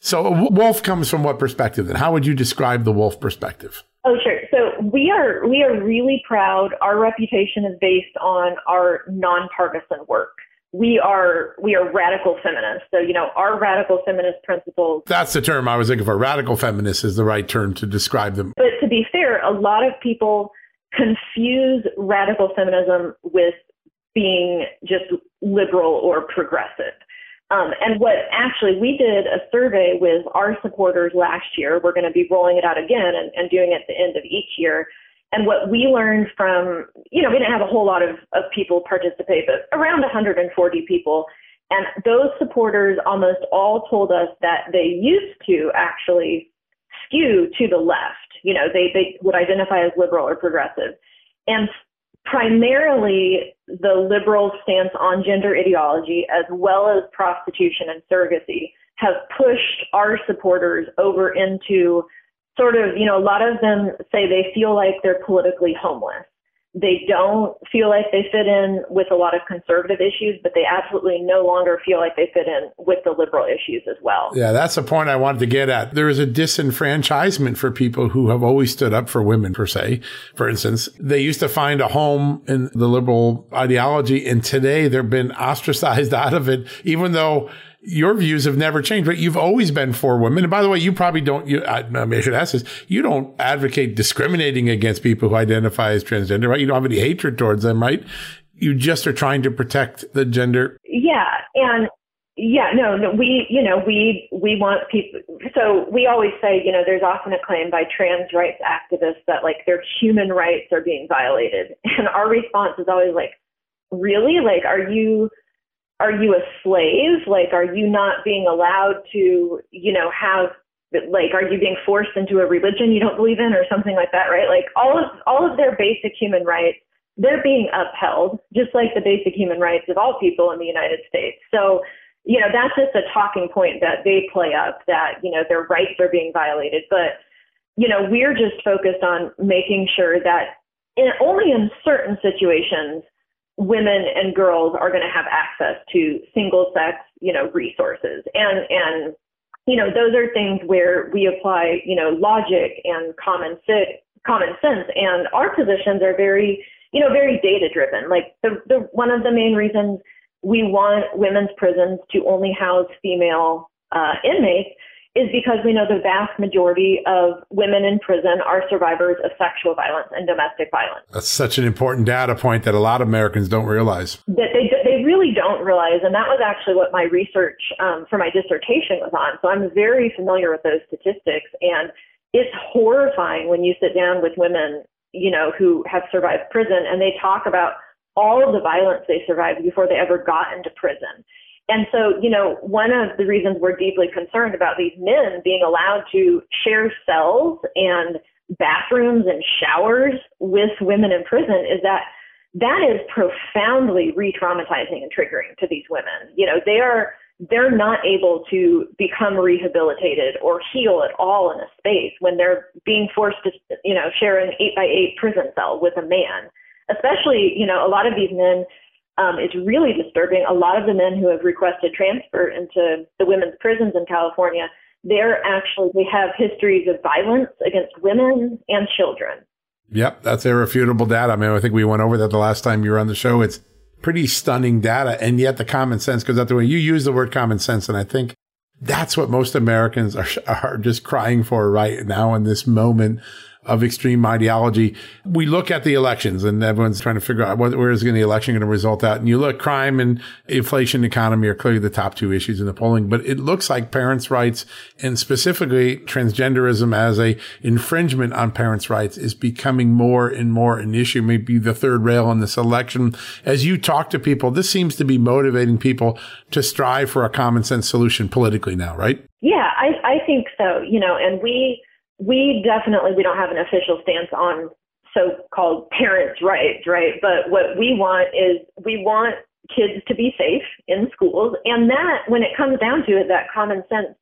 So uh, Wolf comes from what perspective? Then how would you describe the Wolf perspective? Oh, sure. So we are we are really proud. Our reputation is based on our nonpartisan work we are we are radical feminists. So you know our radical feminist principles. That's the term I was looking for. Radical feminist is the right term to describe them. But to be fair, a lot of people confuse radical feminism with being just liberal or progressive. Um, and what actually we did a survey with our supporters last year. We're going to be rolling it out again and, and doing it at the end of each year and what we learned from, you know, we didn't have a whole lot of, of people participate, but around 140 people. And those supporters almost all told us that they used to actually skew to the left. You know, they, they would identify as liberal or progressive. And primarily the liberal stance on gender ideology, as well as prostitution and surrogacy, have pushed our supporters over into sort of, you know, a lot of them say they feel like they're politically homeless. They don't feel like they fit in with a lot of conservative issues, but they absolutely no longer feel like they fit in with the liberal issues as well. Yeah, that's the point I wanted to get at. There is a disenfranchisement for people who have always stood up for women, per se. For instance, they used to find a home in the liberal ideology, and today they've been ostracized out of it, even though your views have never changed, but you've always been for women. And by the way, you probably don't, you, I, I, mean, I should ask this, you don't advocate discriminating against people who identify as transgender, right? You don't have any hatred towards them, right? You just are trying to protect the gender. Yeah. And yeah, no, no, we, you know, we, we want people, so we always say, you know, there's often a claim by trans rights activists that like their human rights are being violated. And our response is always like, really? Like, are you, are you a slave? Like, are you not being allowed to, you know, have, like, are you being forced into a religion you don't believe in or something like that, right? Like, all of, all of their basic human rights, they're being upheld, just like the basic human rights of all people in the United States. So, you know, that's just a talking point that they play up that, you know, their rights are being violated. But, you know, we're just focused on making sure that in, only in certain situations, women and girls are going to have access to single sex, you know, resources. And, and, you know, those are things where we apply, you know, logic and common sense, common sense. And our positions are very, you know, very data driven. Like the, the, one of the main reasons we want women's prisons to only house female uh, inmates is because we know the vast majority of women in prison are survivors of sexual violence and domestic violence. That's such an important data point that a lot of Americans don't realize. That they, they really don't realize. And that was actually what my research um, for my dissertation was on. So I'm very familiar with those statistics. And it's horrifying when you sit down with women, you know, who have survived prison and they talk about all of the violence they survived before they ever got into prison. And so, you know, one of the reasons we're deeply concerned about these men being allowed to share cells and bathrooms and showers with women in prison is that that is profoundly re-traumatizing and triggering to these women. You know, they are they're not able to become rehabilitated or heal at all in a space when they're being forced to, you know, share an eight by eight prison cell with a man especially, you know, a lot of these men, um, it's really disturbing. A lot of the men who have requested transfer into the women's prisons in California, they're actually, they have histories of violence against women and children. Yep, that's irrefutable data. I mean, I think we went over that the last time you were on the show. It's pretty stunning data. And yet the common sense goes out the way. You use the word common sense. And I think that's what most Americans are, are just crying for right now in this moment of extreme ideology. We look at the elections and everyone's trying to figure out what, where is going the election going to result out. And you look, crime and inflation economy are clearly the top two issues in the polling, but it looks like parents' rights and specifically transgenderism as a infringement on parents' rights is becoming more and more an issue, maybe the third rail in this election. As you talk to people, this seems to be motivating people to strive for a common sense solution politically now, right? Yeah, I, I think so. You know, and we, we definitely we don't have an official stance on so-called parents' rights, right? But what we want is we want kids to be safe in schools, and that when it comes down to it, that common sense.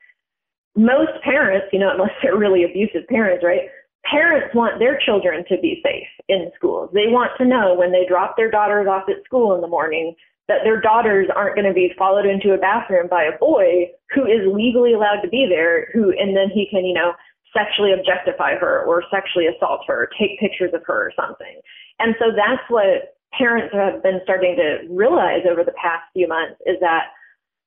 Most parents, you know, unless they're really abusive parents, right? Parents want their children to be safe in schools. They want to know when they drop their daughters off at school in the morning that their daughters aren't going to be followed into a bathroom by a boy who is legally allowed to be there, who and then he can, you know, sexually objectify her or sexually assault her, or take pictures of her or something. And so that's what parents have been starting to realize over the past few months is that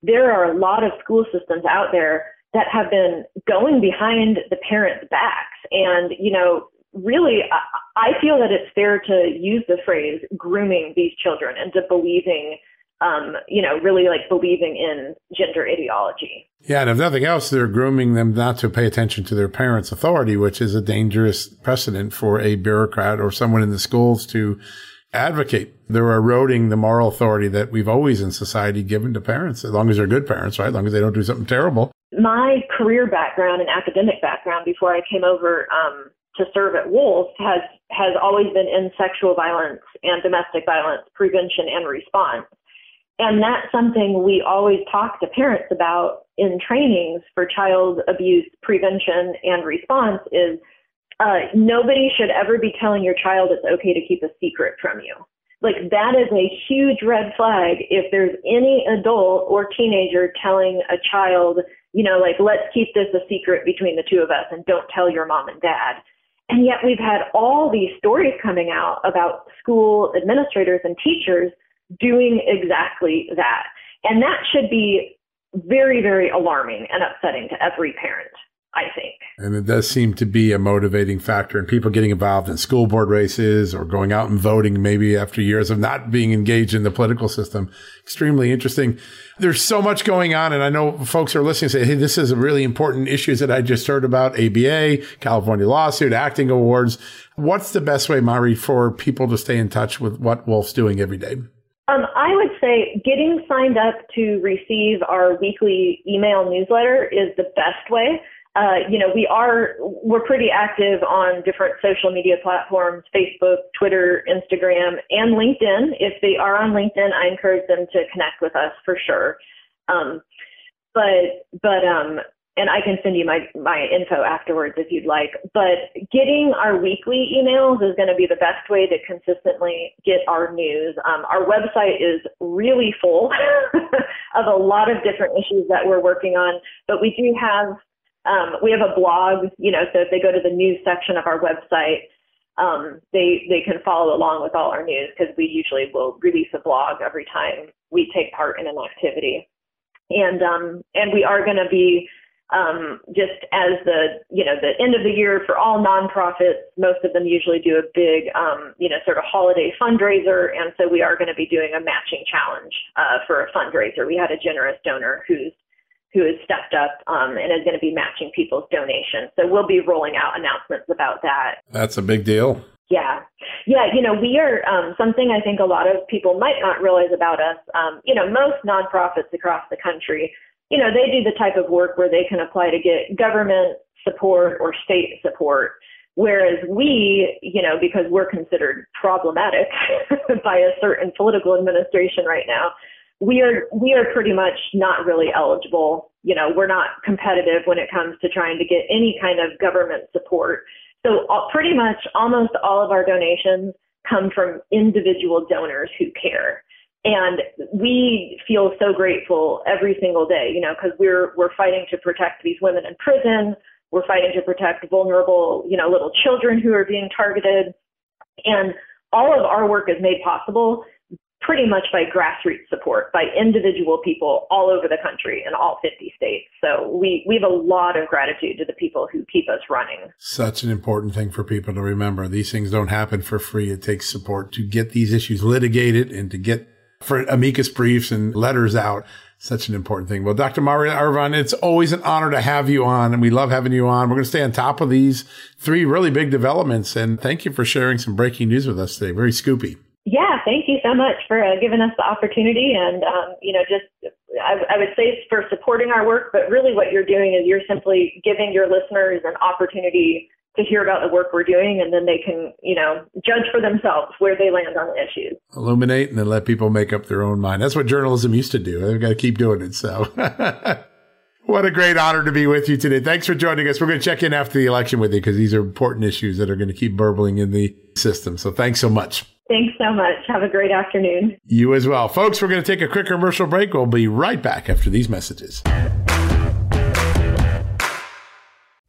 there are a lot of school systems out there that have been going behind the parents' backs. And, you know, really, I feel that it's fair to use the phrase grooming these children into believing um, you know, really like believing in gender ideology. Yeah, and if nothing else, they're grooming them not to pay attention to their parents' authority, which is a dangerous precedent for a bureaucrat or someone in the schools to advocate. They're eroding the moral authority that we've always in society given to parents, as long as they're good parents, right? As long as they don't do something terrible. My career background and academic background before I came over um, to serve at Wolf has has always been in sexual violence and domestic violence prevention and response. And that's something we always talk to parents about in trainings for child abuse prevention and response is uh, nobody should ever be telling your child it's okay to keep a secret from you. Like that is a huge red flag if there's any adult or teenager telling a child, you know, like let's keep this a secret between the two of us and don't tell your mom and dad. And yet we've had all these stories coming out about school administrators and teachers doing exactly that. And that should be very, very alarming and upsetting to every parent. I think. And it does seem to be a motivating factor in people getting involved in school board races or going out and voting maybe after years of not being engaged in the political system. Extremely interesting. There's so much going on. And I know folks are listening say, Hey, this is a really important issues that I just heard about ABA, California lawsuit, acting awards. What's the best way, Mari, for people to stay in touch with what Wolf's doing every day? Um, I would say getting signed up to receive our weekly email newsletter is the best way. Uh, you know, we are we're pretty active on different social media platforms: Facebook, Twitter, Instagram, and LinkedIn. If they are on LinkedIn, I encourage them to connect with us for sure. Um, but but um, and I can send you my my info afterwards if you'd like. But getting our weekly emails is going to be the best way to consistently get our news. Um, our website is really full of a lot of different issues that we're working on, but we do have um, we have a blog, you know, so if they go to the news section of our website, um, they they can follow along with all our news because we usually will release a blog every time we take part in an activity, and um, and we are going to be um, just as the you know the end of the year for all nonprofits. Most of them usually do a big um, you know sort of holiday fundraiser, and so we are going to be doing a matching challenge uh, for a fundraiser. We had a generous donor who's who has stepped up um, and is going to be matching people's donations. So we'll be rolling out announcements about that. That's a big deal. Yeah. Yeah. You know, we are um, something I think a lot of people might not realize about us. Um, you know, most nonprofits across the country, you know, they do the type of work where they can apply to get government support or state support. Whereas we, you know, because we're considered problematic by a certain political administration right now, we are we are pretty much not really eligible. You know, we're not competitive when it comes to trying to get any kind of government support. So uh, pretty much almost all of our donations come from individual donors who care. And we feel so grateful every single day, you know, because we're we're fighting to protect these women in prison. We're fighting to protect vulnerable, you know, little children who are being targeted. And all of our work is made possible pretty much by grassroots support by individual people all over the country in all 50 states. So we, we have a lot of gratitude to the people who keep us running. Such an important thing for people to remember. These things don't happen for free. It takes support to get these issues litigated and to get for amicus briefs and letters out. Such an important thing. Well, Dr. Mari Arvan, it's always an honor to have you on and we love having you on. We're going to stay on top of these three really big developments and thank you for sharing some breaking news with us today. Very scoopy. Yeah, thank you so much for uh, giving us the opportunity, and um, you know, just I, I would say for supporting our work, but really what you're doing is you're simply giving your listeners an opportunity to hear about the work we're doing, and then they can, you know, judge for themselves where they land on the issues. Illuminate and then let people make up their own mind. That's what journalism used to do. They've got to keep doing it. So. What a great honor to be with you today. Thanks for joining us. We're going to check in after the election with you because these are important issues that are going to keep burbling in the system. So thanks so much. Thanks so much. Have a great afternoon. You as well. Folks, we're going to take a quick commercial break. We'll be right back after these messages.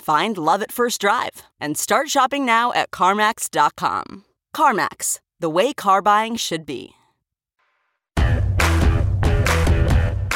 Find love at first drive and start shopping now at CarMax.com. CarMax, the way car buying should be.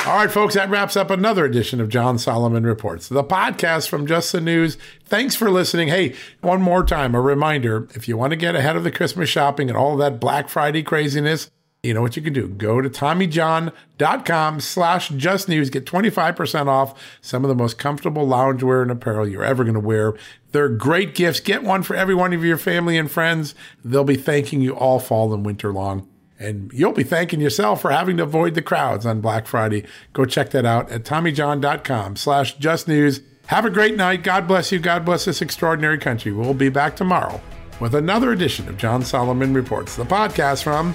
All right, folks, that wraps up another edition of John Solomon Reports, the podcast from Just the News. Thanks for listening. Hey, one more time, a reminder if you want to get ahead of the Christmas shopping and all that Black Friday craziness, you know what you can do. Go to TommyJohn.com slash just news. Get 25% off some of the most comfortable loungewear and apparel you're ever going to wear. They're great gifts. Get one for every one of your family and friends. They'll be thanking you all fall and winter long. And you'll be thanking yourself for having to avoid the crowds on Black Friday. Go check that out at TommyJohn.com slash just news. Have a great night. God bless you. God bless this extraordinary country. We'll be back tomorrow with another edition of John Solomon Reports, the podcast from